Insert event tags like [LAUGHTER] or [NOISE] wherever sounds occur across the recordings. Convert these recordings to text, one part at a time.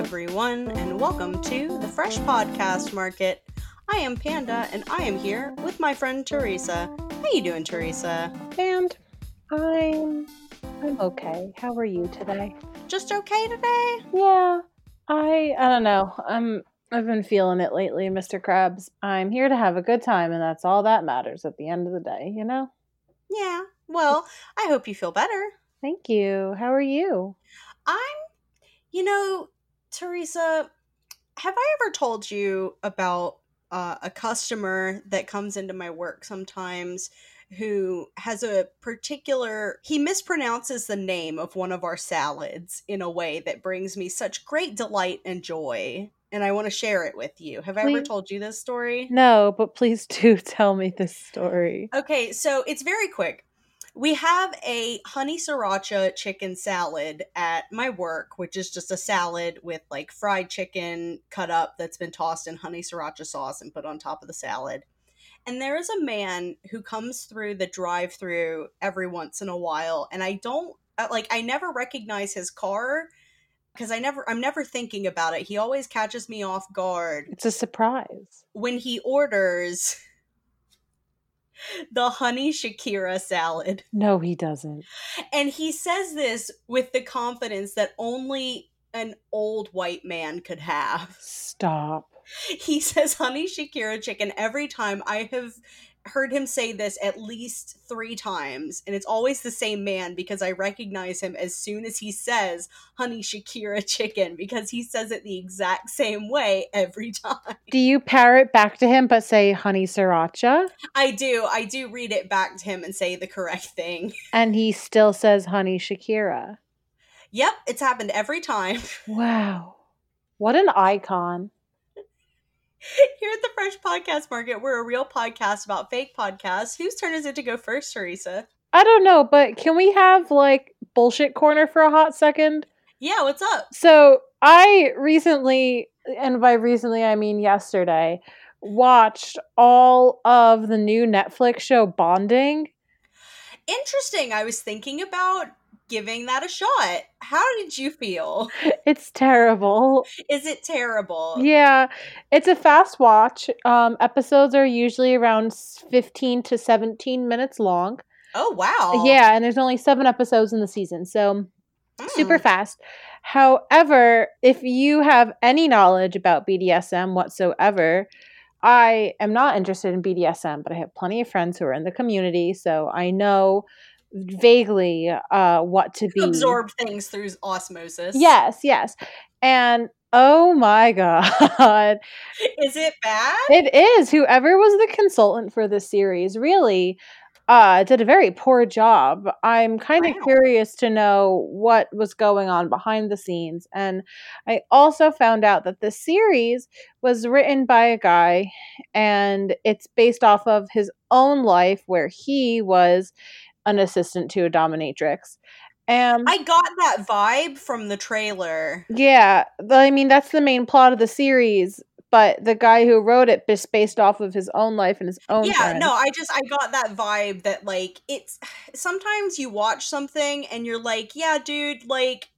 Everyone, and welcome to the Fresh Podcast Market. I am Panda, and I am here with my friend Teresa. How you doing, Teresa? And I'm I'm okay. How are you today? Just okay today? Yeah. I I don't know. I'm I've been feeling it lately, Mr. Krabs. I'm here to have a good time and that's all that matters at the end of the day, you know? Yeah. Well, I hope you feel better. Thank you. How are you? I'm, you know, Teresa, have I ever told you about uh, a customer that comes into my work sometimes who has a particular he mispronounces the name of one of our salads in a way that brings me such great delight and joy and I want to share it with you. Have I ever told you this story? No, but please [LAUGHS] do tell me this story. Okay, so it's very quick. We have a honey sriracha chicken salad at my work, which is just a salad with like fried chicken cut up that's been tossed in honey sriracha sauce and put on top of the salad. And there is a man who comes through the drive through every once in a while, and I don't uh, like, I never recognize his car because I never, I'm never thinking about it. He always catches me off guard It's a surprise. when he orders [LAUGHS] the honey Shakira salad. No, he doesn't. And he says this with the confidence that only an old white man could have. Stop. He says honey Shakira chicken every time. I have heard him say this at least three times, and it's always the same man because I recognize him as soon as he says honey Shakira chicken because he says it the exact same way every [LAUGHS] time. Do you parrot back to him but say honey sriracha? I do. I do read it back to him and say the correct thing. [LAUGHS] And he still says honey Shakira. Yep, it's happened every time. [LAUGHS] Wow. What an icon. Here at the Fresh Podcast Market, we're a real podcast about fake podcasts. Whose turn is it to go first, Teresa? I don't know, but can we have like bullshit corner for a hot second? Yeah, what's up? So I recently, and by recently I mean yesterday, watched all of the new Netflix show Bonding. Interesting. I was thinking about giving that a shot. How did you feel? It's terrible. Is it terrible? Yeah, it's a fast watch. Um, episodes are usually around 15 to 17 minutes long. Oh, wow. Yeah, and there's only seven episodes in the season. So super Mm. fast. However, if you have any knowledge about BDSM whatsoever, I am not interested in BDSM, but I have plenty of friends who are in the community, so I know vaguely uh, what to be. Absorb things through osmosis. Yes, yes. And oh my [LAUGHS] god, Is it bad? it is whoever was the consultant for this series really uh did a very poor job. I'm kind of Wow. curious to know what was going on behind the scenes and I also found out that the series was written by a guy and it's based off of his own life where he was an assistant to a dominatrix. And I got that vibe from the trailer. yeah, I mean that's the main plot of the series, but the guy who wrote it is based off of his own life and his own. yeah friends. no i just i got that vibe that like it's sometimes you watch something and you're like yeah dude like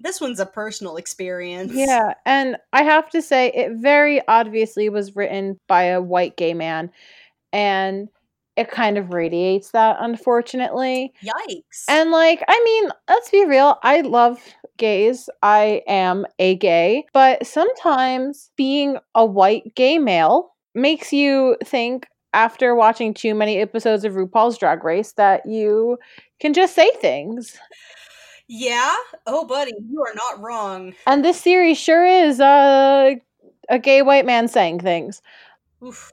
this one's a personal experience Yeah, and I have to say it very obviously was written by a white gay man, and it kind of radiates that, unfortunately. yikes And like, I mean, let's be real. I love gays. I am a gay, but sometimes being a white gay male makes you think after watching too many episodes of RuPaul's Drag Race that you can just say things. yeah oh buddy you are not wrong And this series sure is uh, a gay white man saying things. Oof.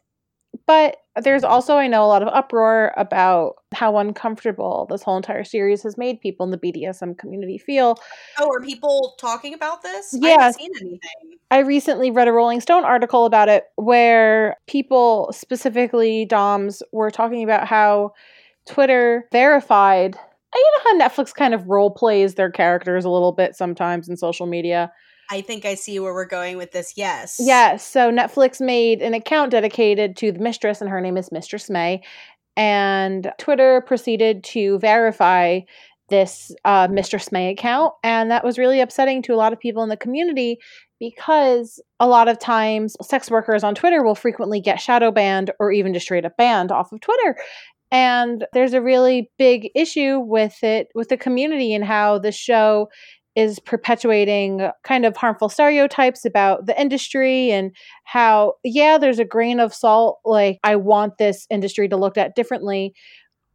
But there's also, I know, a lot of uproar about how uncomfortable this whole entire series has made people in the BDSM community feel. oh are people talking about this Yeah. i Yes. haven't seen anything I recently read a Rolling Stone article about it where people, specifically DOMs, were talking about how Twitter verified. You know how Netflix kind of role plays their characters a little bit sometimes in social media? i think i see where we're going with this yes Yes. So Netflix made an account dedicated to the mistress, and her name is Mistress May. And Twitter proceeded to verify this uh, Mistress May account. And that was really upsetting to a lot of people in the community because a lot of times sex workers on Twitter will frequently get shadow banned or even just straight up banned off of Twitter. And there's a really big issue with it, with the community and how the show is perpetuating kind of harmful stereotypes about the industry and how, yeah, there's a grain of salt. Like, I want this industry to look at differently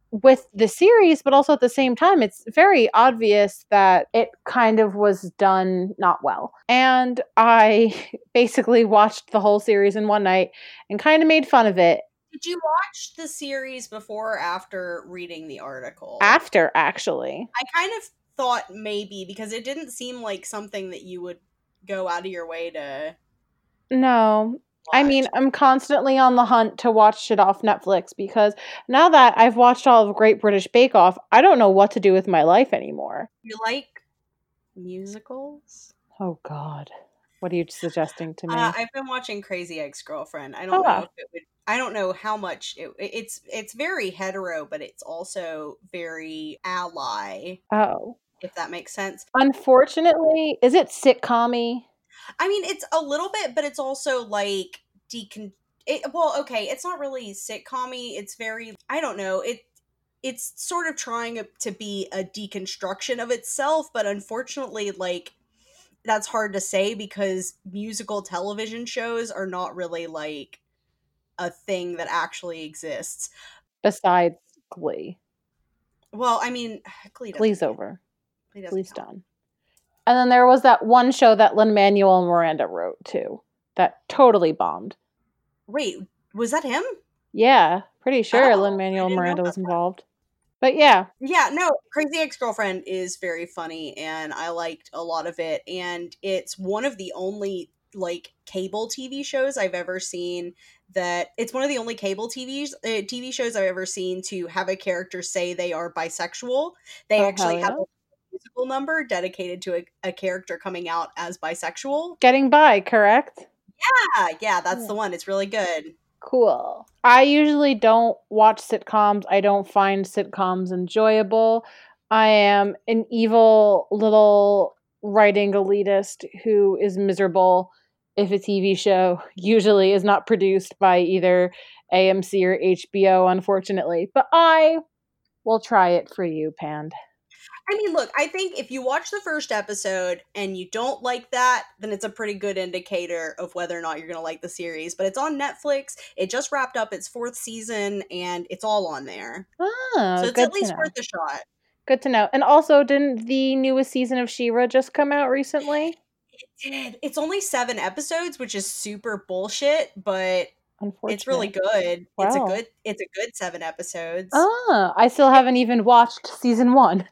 with the series, but also at the same time, it's very obvious that it kind of was done not well. And I [LAUGHS] basically watched the whole series in one night and kind of made fun of it. Did you watch the series before or after reading the article? After, actually. I kind of thought maybe because it didn't seem like something that you would go out of your way to. No, I mean, I'm constantly on the hunt to watch shit off Netflix because now that I've watched all of Great British Bake Off, I don't know what to do with my life anymore. You like musicals? Oh God, what are you suggesting to me? Uh, I've been watching Crazy Ex Girlfriend. I don't oh. know if it would. I don't know how much it, it's. It's very hetero, but it's also very ally. Oh, if that makes sense. Unfortunately, is it sitcommy? I mean, it's a little bit, but it's also like decon. It, well, okay, it's not really sitcommy. It's very, I don't know. It it's sort of trying to be a deconstruction of itself, but unfortunately, like that's hard to say because musical television shows are not really like a thing that actually exists. Besides Glee. Well, I mean, [SIGHS] Glee Glee's over. Glee Glee's done. And then there was that one show that Lin Manuel Miranda wrote too, that totally bombed. Wait, was that him? Yeah, pretty sure oh, Lin Manuel Miranda was involved. But yeah. Yeah, no, Crazy Ex Girlfriend is very funny and I liked a lot of it. And it's one of the only like cable TV shows I've ever seen that it's one of the only cable TVs uh, TV shows I've ever seen to have a character say they are bisexual. They oh, actually yeah. have a musical number dedicated to a, a character coming out as bisexual. Getting by, correct? Yeah, yeah, that's yeah. the one. It's really good. Cool. I usually don't watch sitcoms. I don't find sitcoms enjoyable. I am an evil little writing elitist who is miserable if a TV show [LAUGHS] usually is not produced by either AMC or HBO, unfortunately. But I will try it for you, Pand. I mean, look, I think if you watch the first episode and you don't like that, then it's a pretty good indicator of whether or not you're going to like the series. But it's on Netflix. It just wrapped up its fourth season and it's all on there. Oh, so it's at least worth a shot. Good to know. And also, didn't the newest season of She-Ra just come out recently? It did. It's only seven episodes, which is super bullshit, but it's really good. Wow. It's a good it's a good 7 episodes. Ah, I still haven't even watched season 1.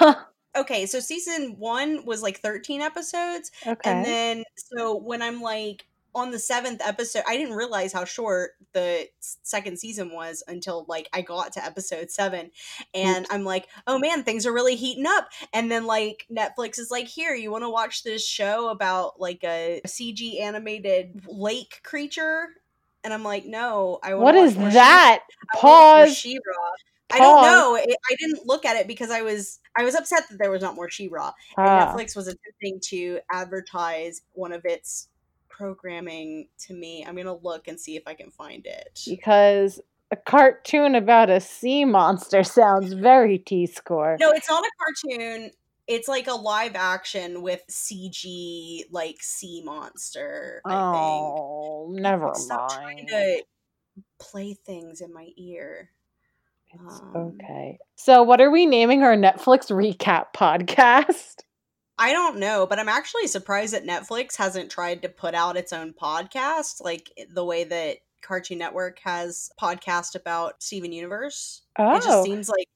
[LAUGHS] okay, so season 1 was like 13 episodes. Okay. And then so when I'm like on the seventh episode, I didn't realize how short the second season was until like I got to episode seven, and I'm like, oh man, things are really heating up. And then like Netflix is like, here, you want to watch this show about like a CG animated lake creature? And I'm like, no, I want. What is that? She- Pause. She-Ra. I don't know. It, I didn't look at it because I was I was upset that there was not more She-Ra. Ah. Netflix was attempting to advertise one of its programming to me. I'm gonna look and see if I can find it because a cartoon about a sea monster [LAUGHS] sounds very T score. No, it's not a cartoon it's like a live action with CG like sea monster. I oh, think. never Stop mind. Trying to play things in my ear. It's um, okay. So, what are we naming our Netflix recap podcast? [LAUGHS] I don't know, but I'm actually surprised that Netflix hasn't tried to put out its own podcast, like the way that Cartoon Network has podcast about Steven Universe. Oh. It just oh. seems like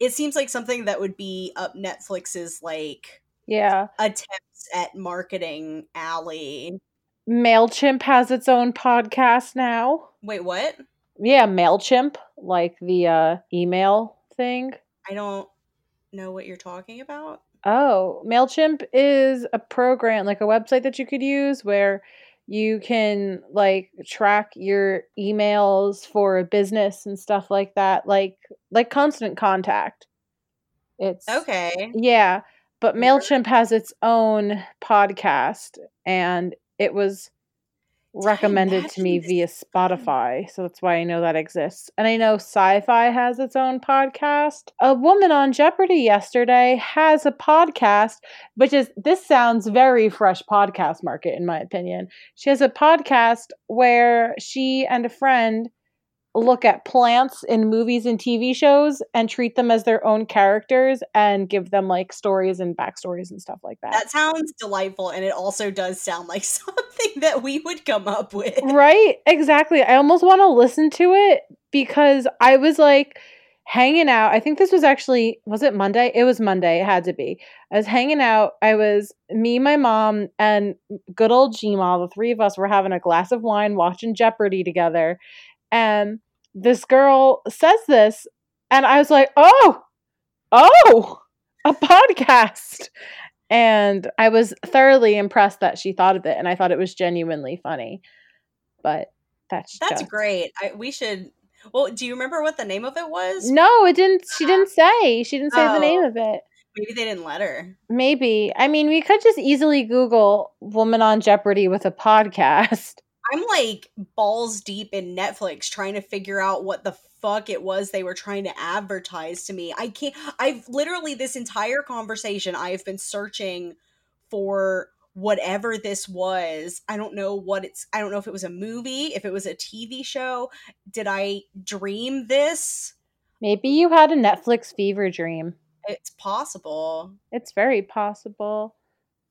it seems like something that would be up Netflix's like yeah attempts at marketing alley. Mailchimp has its own podcast now. Wait, what? Yeah, Mailchimp, like the uh, email thing. I don't know what you're talking about. Oh, Mailchimp is a program, like a website that you could use where you can like track your emails for a business and stuff like that like like constant contact It's Okay. yeah, but Mailchimp has its own podcast, and it was recommended to me via? Spotify, so that's why I know that exists. And I know Sci-Fi has its own podcast. A woman on Jeopardy yesterday has a podcast, which is this sounds very fresh podcast market in my opinion. She has a podcast where she and a friend look at plants in movies and TV shows and treat them as their own characters and give them like stories and backstories and stuff like that. That sounds delightful, and it also does sound like [LAUGHS] something that we would come up with. Right? Exactly. I almost want to listen to it because I was like hanging out. I think this was actually was it Monday? It was Monday. It had to be. I was hanging out. I was me, my mom, and good old Gma. The three of us were having a glass of wine, watching Jeopardy together, and this girl says this, and I was like, "Oh, oh, a podcast." And I was thoroughly impressed that she thought of it, and I thought it was genuinely funny. But that's That's just great. I, we should. Well, do you remember what the name of it was? no, it didn't. She didn't [GASPS] say. She didn't say the oh. name Oh. of it. Maybe they didn't let her. Maybe. I mean, we could just easily Google "woman on Jeopardy" with a podcast. I'm like balls deep in Netflix trying to figure out what the fuck it was they were trying to advertise to me. I can't I've literally this entire conversation I have been searching for whatever this was. I don't know what it's I don't know if it was a movie, if it was a TV show. Did I dream this? Maybe you had a Netflix fever dream. It's possible. It's very possible.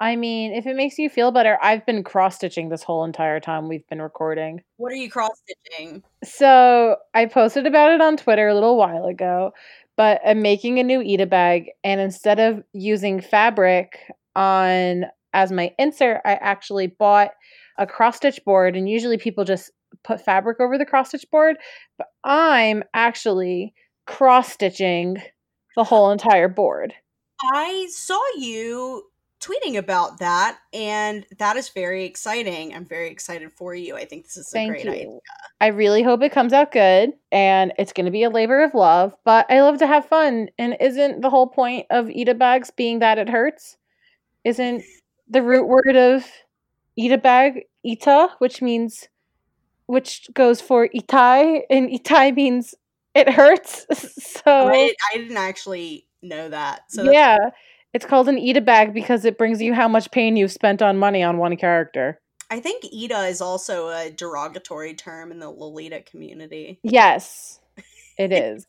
I mean, if it makes you feel better, I've been cross stitching this whole entire time we've been recording. What are you cross stitching? So I posted about it on Twitter a little while ago, but I'm making a new Ita bag, and instead of using fabric on as my insert, I actually bought a cross stitch board, and usually people just put fabric over the cross stitch board, but I'm actually cross stitching the whole entire board. I saw you tweeting about that and that is very exciting. I'm very excited for you. I think this is a Thank great you. idea. I really hope it comes out good and it's going to be a labor of love, but I love to have fun. And isn't the whole point of Ita bags being that it hurts? Isn't the root [LAUGHS] word of Ita bag Ita, which means, which goes for Itai, and Itai means it hurts. [LAUGHS] so, I, I didn't actually know that. So yeah, it's called an Ita bag because it brings you how much pain you've spent on money on one character. I think Ita is also a derogatory term in the Lolita community. Yes, it [LAUGHS] is.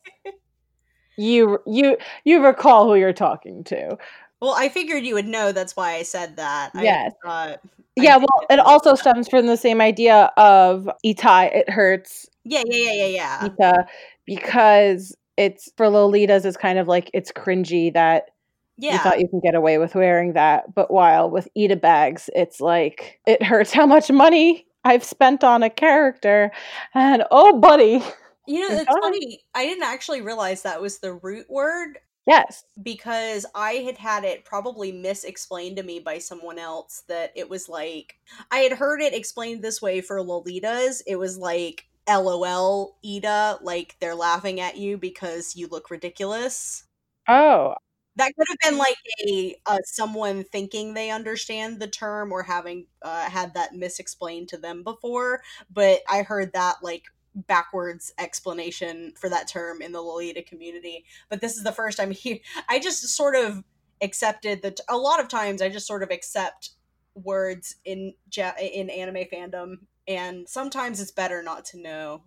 you you you recall who you're talking to. Well, I figured you would know. That's why I said that. Yes. thought- I Yeah, did well, it also that. stems from the same idea of Itai, it hurts Yeah, yeah, yeah, yeah, yeah. Ita because it's for Lolitas it's kind of like it's cringy that you thought you can get away with wearing that. But while with Ita bags, it's like it hurts how much money I've spent on a character. And oh buddy. You know, [LAUGHS] It's it's funny. I didn't actually realize that was the root word Yes. because I had had it probably misexplained to me by someone else that it was like I had heard it explained this way for Lolitas. It was like LOL Ita, like they're laughing at you because you look ridiculous. Oh, That could have been like a uh, someone thinking they understand the term or having uh, had that misexplained to them before, but I heard that like backwards explanation for that term in the Lolita community. But this is the first time he I just sort of accepted that a lot of times I just sort of accept words in in anime fandom and sometimes it's better not to know.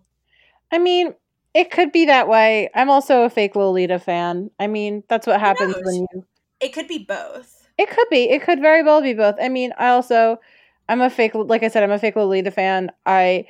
I mean, it could be that way. I'm also a fake Lolita fan. I mean, that's what happens when you It could be both. It could be. It could very well be both. I mean, I also I'm a fake like I said, I'm a fake Lolita fan. I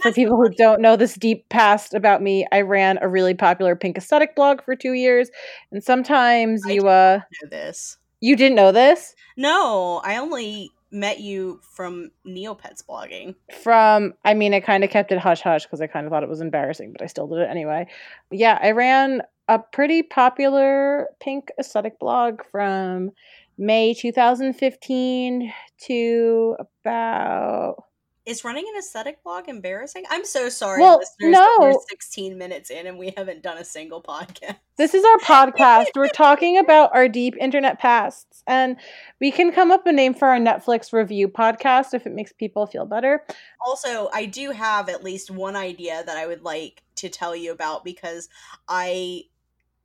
for people who don't know this deep past about me, I ran a really popular pink aesthetic blog for 2 years, and sometimes you uh know this. you didn't know this No, I only met you from Neopets blogging. from I mean, I kind of kept it hush hush because I kind of thought it was embarrassing, but I still did it anyway. Yeah, I ran a pretty popular pink aesthetic blog from May 2015 to about is running an aesthetic blog embarrassing? I'm so sorry, Well, listeners. no. We're 16 minutes in and we haven't done a single podcast. This is our podcast. We're talking about our deep internet pasts, and we can come up with a name for our Netflix review podcast if it makes people feel better. Also, I do have at least one idea that I would like to tell you about because I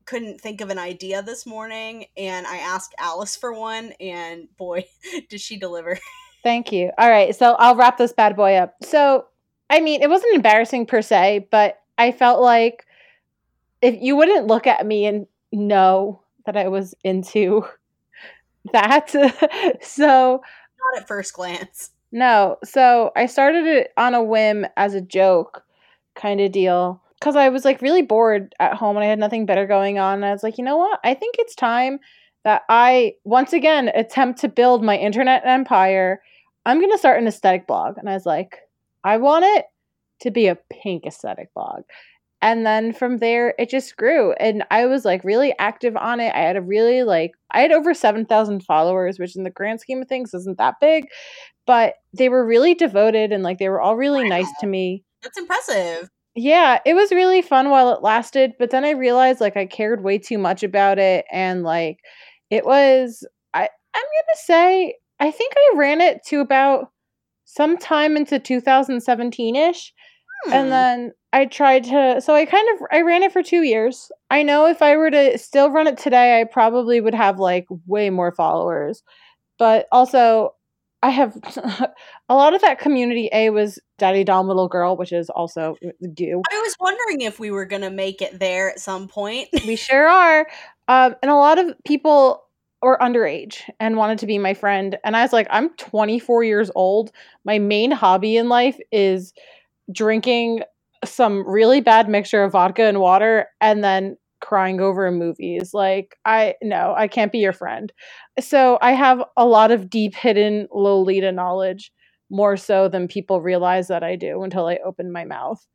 couldn't think of an idea this morning and I asked Alice for one and boy, [LAUGHS] did she deliver. Thank you. All right, so I'll wrap this bad boy up. So, I mean, it wasn't embarrassing per se, but I felt like if you wouldn't look at me and know that I was into [LAUGHS] that. [LAUGHS] so, Not at first glance. No. So I started it on a whim as a joke kind of deal because I was like really bored at home and I had nothing better going on. And I was like, you know what? I think it's time that I once again attempt to build my internet empire. I'm going to start an aesthetic blog. And I was like, I want it to be a pink aesthetic blog. And then from there, it just grew. And I was like really active on it. I had a really like, I had over 7,000 followers, which in the grand scheme of things isn't that big but they were really devoted and like they were all really nice to me. That's impressive. Yeah, it was really fun while it lasted, but then I realized like I cared way too much about it and like it was I I'm going to say I think I ran it to about sometime into 2017ish Hmm. and then I tried to so I kind of I ran it for 2 years. I know if I were to still run it today I probably would have like way more followers. But also I have [LAUGHS] a lot of that community A was Daddy Dom Little Girl, which is also you. I was wondering if we were going to make it there at some point. We sure are. Um, and a lot of people were underage and wanted to be my friend. And I was like, I'm 24 years old. My main hobby in life is drinking some really bad mixture of vodka and water and then crying over movies. Like, I no, I can't be your friend. So I have a lot of deep hidden Lolita knowledge, more so than people realize that I do until I open my mouth.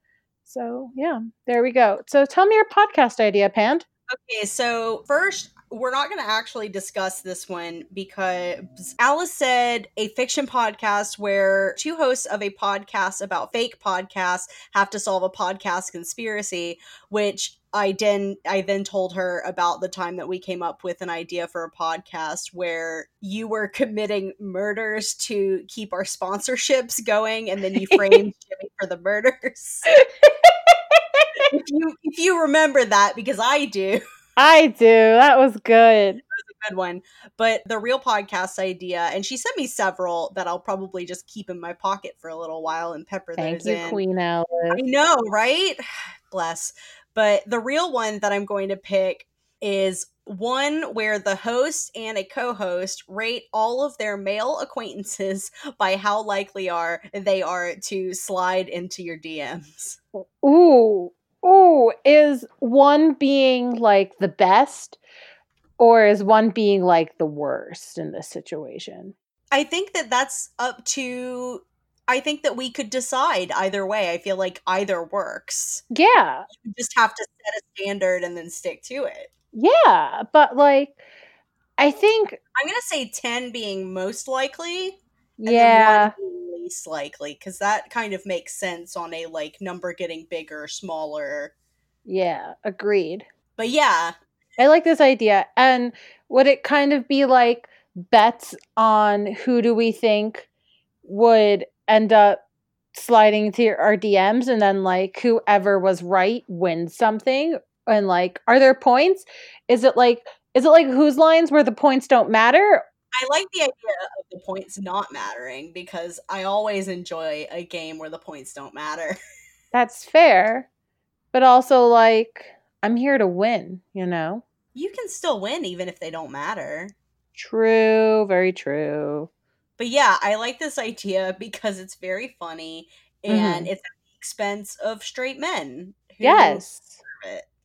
So yeah, there we go. So tell me your podcast idea, Pand. Okay, so first, we're not going to actually discuss this one because Alice said a fiction podcast where two hosts of a podcast about fake podcasts have to solve a podcast conspiracy, which I then I then told her about the time that we came up with an idea for a podcast where you were committing murders to keep our sponsorships going and then you [LAUGHS] framed Jimmy for the murders. [LAUGHS] if you if you remember that because I do I do. That was good. That was a good one. But the real podcast idea, and she sent me several that I'll probably just keep in my pocket for a little while and pepper them. Thank those you, in. Queen Alice. I know, right? [SIGHS] Bless. But the real one that I'm going to pick is one where the host and a co-host rate all of their male [LAUGHS] acquaintances by how likely are they are to slide into your DMs. Ooh, ooh, is one being like the best, or is one being like the worst in this situation? I think that that's up to I think that we could decide either way. I feel like either works. Yeah, You just have to set a standard and then stick to it. yeah, but like, I think, I'm gonna say ten being most likely, yeah, least likely, because that kind of makes sense on a like number getting bigger, smaller. yeah, agreed. But yeah, I like this idea. And would it kind of be like bets on who do we think would end up sliding to our DMs and then like whoever was right wins something? And like, are there points? Is it like, is it like whose lines where the points don't matter? I like the idea of the points not mattering because I always enjoy a game where the points don't matter. [LAUGHS] That's fair. But also, like, I'm here to win, you know? You can still win even if they don't matter. True, very true. But yeah, I like this idea because it's very funny and Mm-hmm. it's at the expense of straight men. who Yes.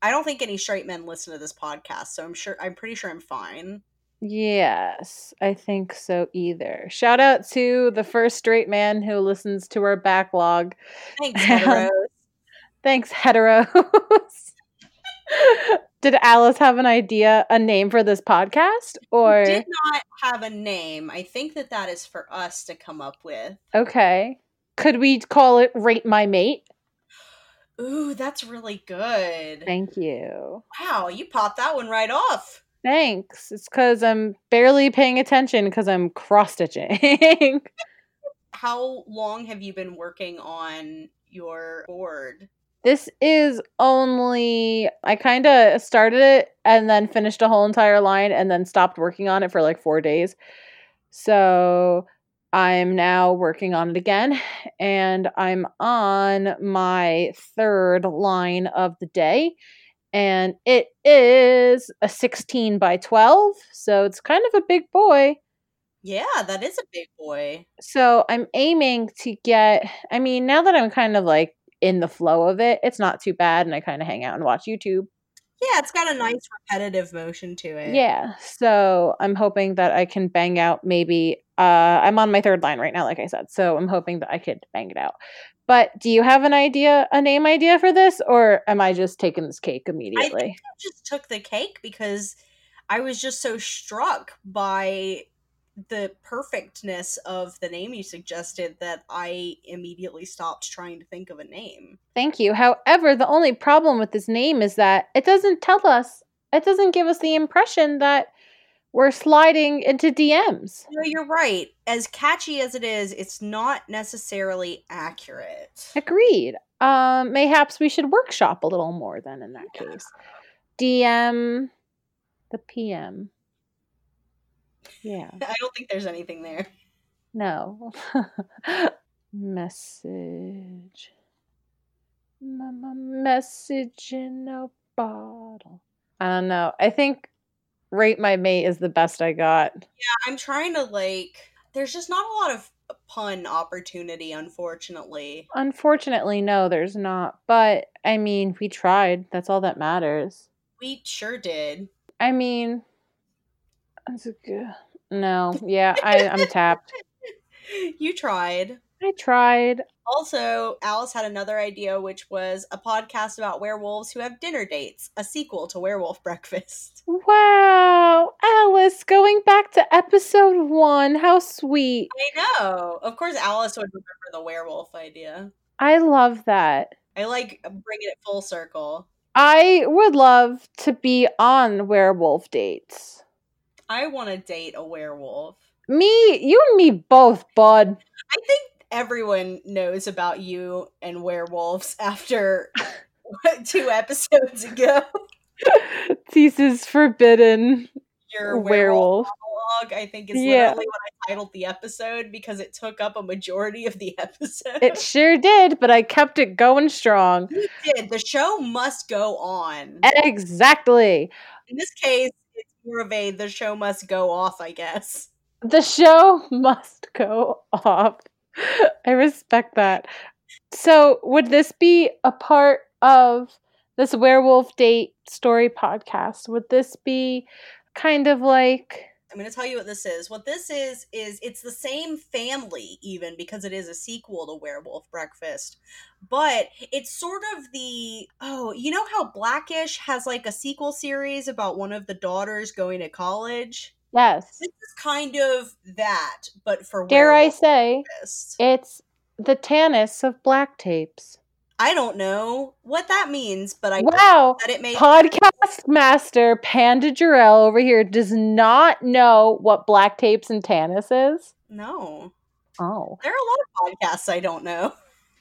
I don't think any straight men listen to this podcast, so I'm sure I'm pretty sure I'm fine. Yes, I think so either. Shout out to the first straight man who listens to our backlog. Thanks, [LAUGHS] heteros. Thanks, heteros. [LAUGHS] Did Alice have an idea, a name for this podcast? Or Did not have a name. I think that that is for us to come up with. okay. Could we call it Rate My Mate? Ooh, that's really good. Thank you. Wow, you popped that one right off. Thanks. It's because I'm barely paying attention because I'm cross stitching. [LAUGHS] How long have you been working on your board? this is only, I kind of started it and then finished a whole entire line and then stopped working on it for like four days. So I'm now working on it again and I'm on my third line of the day. And it is a 16 by 12. So it's kind of a big boy. Yeah, that is a big boy. So I'm aiming to get, I mean, now that I'm kind of like in the flow of it, it's not too bad. And I kind of hang out and watch YouTube. Yeah, it's got a nice repetitive motion to it. Yeah. So I'm hoping that I can bang out maybe uh I'm on my third line right now, like I said. So I'm hoping that I could bang it out. But do you have an idea, a name idea for this, or am I just taking this cake immediately? I think I just took the cake because I was just so struck by the perfectness of the name you suggested that I immediately stopped trying to think of a name. Thank you. However, the only problem with this name is that it doesn't tell us, it doesn't give us the impression that we're sliding into DMs. No, you're right. As catchy as it is, it's not necessarily accurate. Agreed. Um, mayhaps we should workshop a little more then in that yeah. case. DM the PM. Yeah. [LAUGHS] I don't think there's anything there. No. [LAUGHS] message. Mama message in a bottle. I don't know. I think Rate My Mate is the best I got. Yeah, I'm trying to like there's just not a lot of pun opportunity unfortunately. Unfortunately, no, there's not. But I mean, we tried. That's all that matters. We sure did. I mean, that's a good no, yeah, I, I'm [LAUGHS] tapped. You tried. I tried. Also, Alice had another idea, which was a podcast about werewolves who have dinner dates, a sequel to Werewolf [LAUGHS] Breakfast. Wow, Alice, going back to episode one, how sweet. I know. Of course, Alice would remember the werewolf idea. I love that. I like bringing it full circle. I would love to be on werewolf dates. I want to date a werewolf. Me, you and me both, bud. I think everyone knows about you and werewolves after two episodes ago. Thesis forbidden. Your werewolf, werewolf. monologue, I think, is yeah. literally what I titled the episode because it took up a majority of the episode. It sure did, but I kept it going strong. You did. The show must go on. Exactly. In this case, it's more of a the show must go off, I guess. The show must go off. [LAUGHS] I respect that. So, would this be a part of this werewolf date story podcast? Would this be kind of like I'm going to tell you what this is. What this is is it's the same family even because it is a sequel to Werewolf Breakfast. But it's sort of the oh, you know how Blackish has like a sequel series about one of the daughters going to college? Yes. This is kind of that, but for Dare I say it's the Tanis of black tapes. I don't know what that means, but I wow that it made podcast master Panda Jarrell over here does not know what black tapes and Tanis is. No. Oh, there are a lot of podcasts I don't know.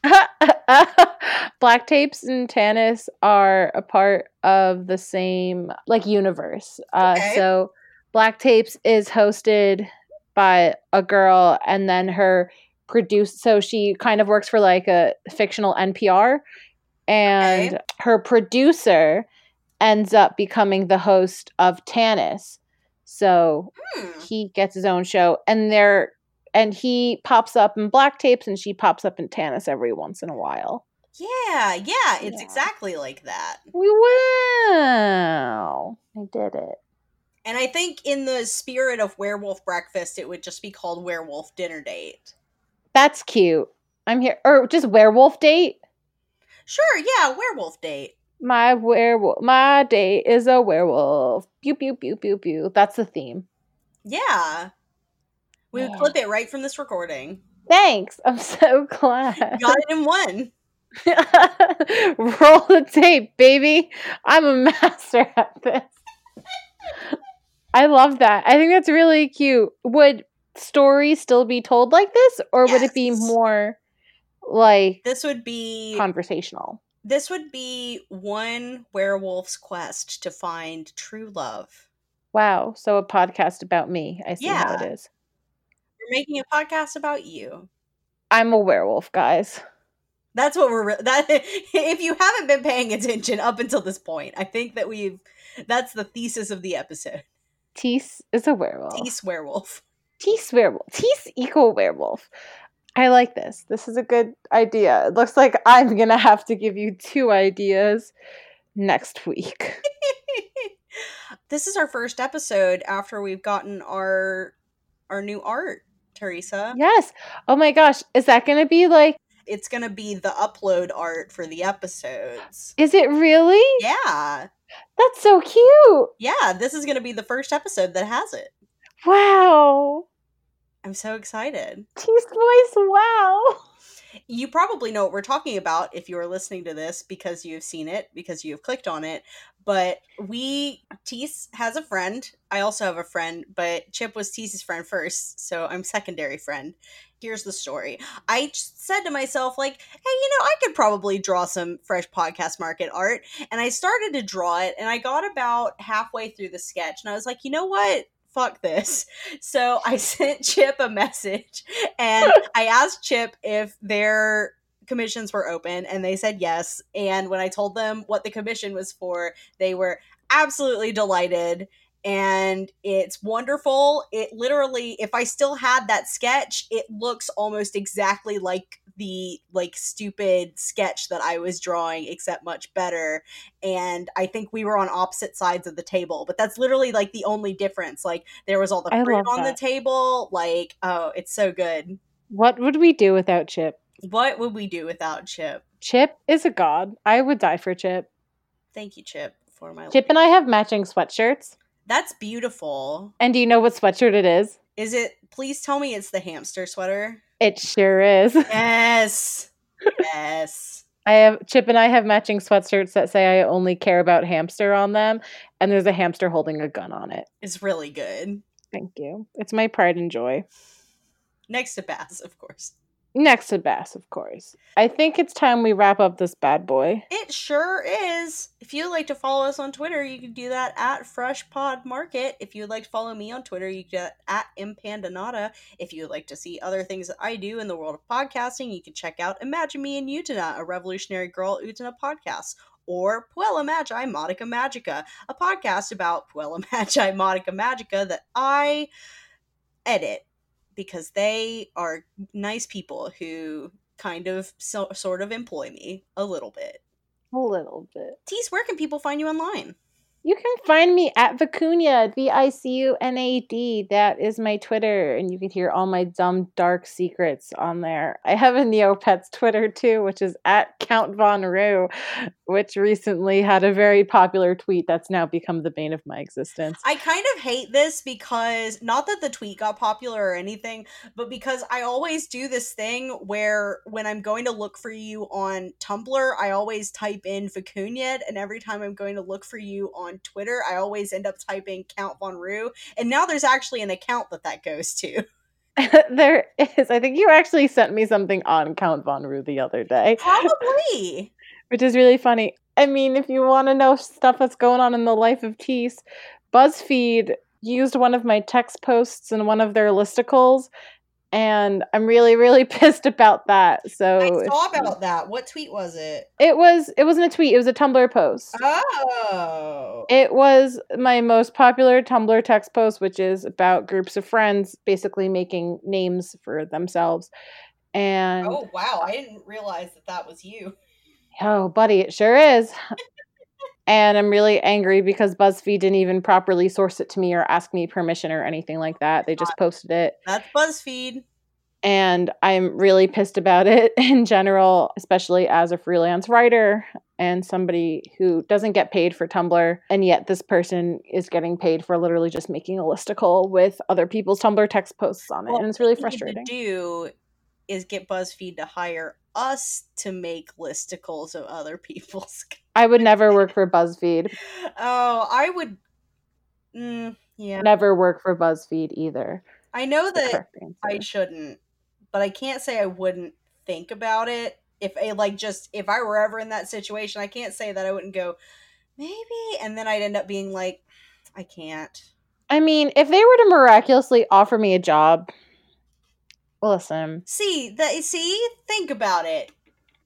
[LAUGHS] [LAUGHS] black tapes and Tanis are a part of the same like universe. Uh, okay. So Black Tapes is hosted by a girl, and then her produced so she kind of works for like a fictional NPR and okay. her producer ends up becoming the host of Tanis. So hmm. he gets his own show and they're and he pops up in black tapes and she pops up in Tanis every once in a while. Yeah, yeah, it's yeah. exactly like that. We wow. I did it. And I think in the spirit of werewolf breakfast, it would just be called werewolf dinner date. That's cute. I'm here. Or just werewolf date? Sure, yeah, werewolf date. My werewolf. My date is a werewolf. Pew, pew, pew, pew, pew. That's the theme. Yeah. We would clip it right from this recording. Thanks. I'm so [LAUGHS] glad. Got it in one. [LAUGHS] Roll the tape, baby. I'm a [LAUGHS] master at this. I love that. I think that's really cute. Would stories still be told like this, or would it be more like This would be conversational? this would be one werewolf's quest to find true love. Wow. So a podcast about me. I see how it is. Yeah. is. We're making a podcast about you. I'm a werewolf, guys. That's what we're re- that. [LAUGHS] If you haven't been paying attention up until this point, I think that we've. That's the thesis of the episode. Tease is a werewolf. Tease werewolf. [LAUGHS] Tease werewolf. Tease equal werewolf. I like this. This is a good idea. It looks like I'm gonna have to give you two ideas next week. [LAUGHS] this is our first episode after we've gotten our our new art, Teresa. yes. Oh my gosh. Is that gonna be like It's gonna be the upload art for the episodes. is it really? Yeah, That's so cute. yeah. This is gonna be the first episode that has it. Wow. I'm so excited. Tease voice, wow. [LAUGHS] You probably know what we're talking about if you are listening to this because you've seen it, because you've clicked on it. But we, Tease has a friend. I also have a friend, but Chip was Tease's friend first, so I'm secondary friend. Here's the story. I said to myself, like, hey, you know, I could probably draw some fresh podcast market art. And I started to draw it, and I got about halfway through the sketch, and I was like, you know what? Fuck this. [LAUGHS] So I [LAUGHS] sent Chip a message and I asked Chip if their commissions were open and they said yes. And when I told them what the commission was for, they were absolutely delighted and it's wonderful. It literally if I still had that sketch, it looks almost exactly like the like stupid sketch that I was drawing except much better and I think we were on opposite sides of the table, but that's literally like the only difference. Like there was all the fruit on the table, like oh, it's so good. What would we do without Chip? What would we do without Chip? Chip is a god. I would die for Chip. Thank you, Chip, for my Chip and I have matching sweatshirts. That's beautiful. And do you know what sweatshirt it is? Is it? Please tell me it's the hamster sweater. It sure is. [LAUGHS] Yes. yes. I have Chip and I have matching sweatshirts that say I only care about hamster on them, and there's a hamster holding a gun on it. It's really good. Thank you. It's my pride and joy. Next to Bass, of course. Next to Bass, of course. I think it's time we wrap up this bad boy. It sure is. If you'd like to follow us on Twitter, you can do that at Fresh Pod Market. If you'd like to follow me on Twitter, you can at Impandanata. If you'd like to see other things that I do in the world of podcasting, you can check out Imagine Me and Utena, a revolutionary girl Utena podcast. Or Puella Magi Madoka Magica, a podcast about Puella [LAUGHS] Magi Madoka Magica that I edit because they are nice people who kind of so, sort of employ me a little bit. A little bit. Tease, where can people find you online? You can find me at Vicuña, V I C U N A D. That is my Twitter, and you can hear all my dumb, dark secrets on there. I have a Neopets Twitter too, which is at Count Von Roo, which recently had a very popular tweet that's now become the bane of my existence. I kind of hate this because not that the tweet got popular or anything, but because I always do this thing where when I'm going to look for you on Tumblr, I always type in Vicuña, and every time I'm going to look for you on Twitter, I always end up typing Count Von Roo, and now there's actually an account that that goes to. [LAUGHS] [LAUGHS] there is. I think you actually sent me something on Count Von Roo the other day. Probably. [LAUGHS] which is really funny. I mean, if you want to know stuff that's going on in the life of Tease, BuzzFeed used one of my text posts in one of their listicles, and I'm really, really [LAUGHS] pissed about that. So I saw about that. What tweet was it? it was it wasn't a tweet; it was a Tumblr post. Oh. It was my most popular Tumblr text post, which is about groups of friends basically making names for themselves. And Oh wow, I didn't realize that that was you. Oh, buddy, it sure is. [LAUGHS] and I'm really angry because BuzzFeed didn't even properly source it to me or ask me permission or anything like that. They just posted it. That's BuzzFeed. And I'm really pissed about it [LAUGHS] in general, especially as a freelance writer and somebody who doesn't get paid for Tumblr. And yet, this person is getting paid for literally just making a listicle with other people's Tumblr text posts on it. Well, and it's really what you need frustrating. To do is get BuzzFeed to hire us to make listicles of other people's. [LAUGHS] I would never work for BuzzFeed. Oh, I would. Mm, yeah. Never work for BuzzFeed either. I know that I shouldn't, but I can't say I wouldn't think about it. If I like just if I were ever in that situation, I can't say that I wouldn't go maybe, and then I'd end up being like, I can't. I mean, if they were to miraculously offer me a job, listen. See that? See, think about it.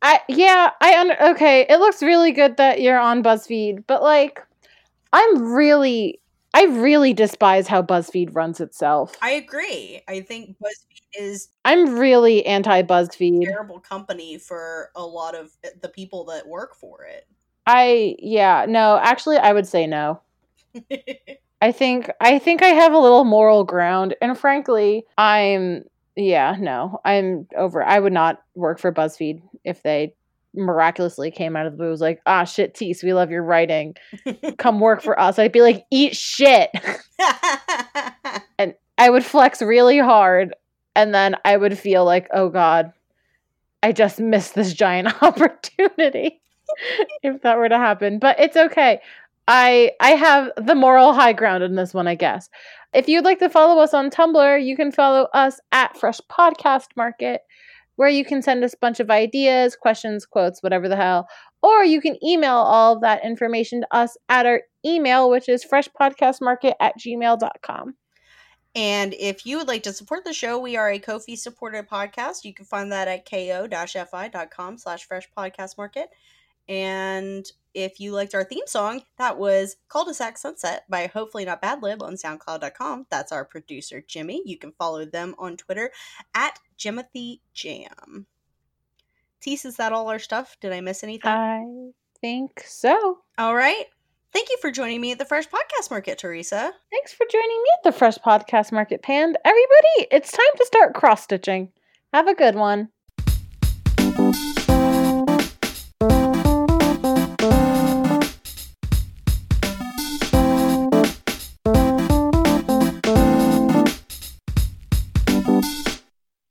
I yeah, I under okay. It looks really good that you're on BuzzFeed, but like, I'm really, I really despise how BuzzFeed runs itself. I agree. I think BuzzFeed is I'm really anti BuzzFeed. terrible company for a lot of the people that work for it. I yeah, no, actually, I would say no. [LAUGHS] I think I think I have a little moral ground, and frankly, I'm yeah, no, I'm over. I would not work for BuzzFeed if they miraculously came out of the blue was like, ah, shit, Tease, we love your writing. [LAUGHS] Come work for us. I'd be like, eat shit. [LAUGHS] And I would flex really hard, and then I would feel like, oh god, I just missed this giant [LAUGHS] opportunity if that were to happen. But it's okay. I I have the moral high ground in this one, I guess. If you'd like to follow us on Tumblr, you can follow us at Fresh Podcast Market, where you can send us a bunch of ideas, questions, quotes, whatever the hell. Or you can email all of that information to us at our email, which is freshpodcastmarket at gmail.com. And if you would like to support the show, we are a Ko-fi supported podcast. You can find that at ko-fi.com slash fresh podcast market. And if you liked our theme song, that was Cul-de-sac Sunset by Hopefully Not Bad Lib on SoundCloud.com. That's our producer, Jimmy. You can follow them on Twitter at Jimothy Jam. Tease, is that all our stuff? Did I miss anything? I think so. all right. Thank you for joining me at the Fresh Podcast Market, Teresa. Thanks for joining me at the Fresh Podcast Market Pand. Everybody, it's time to start cross stitching. Have a good one.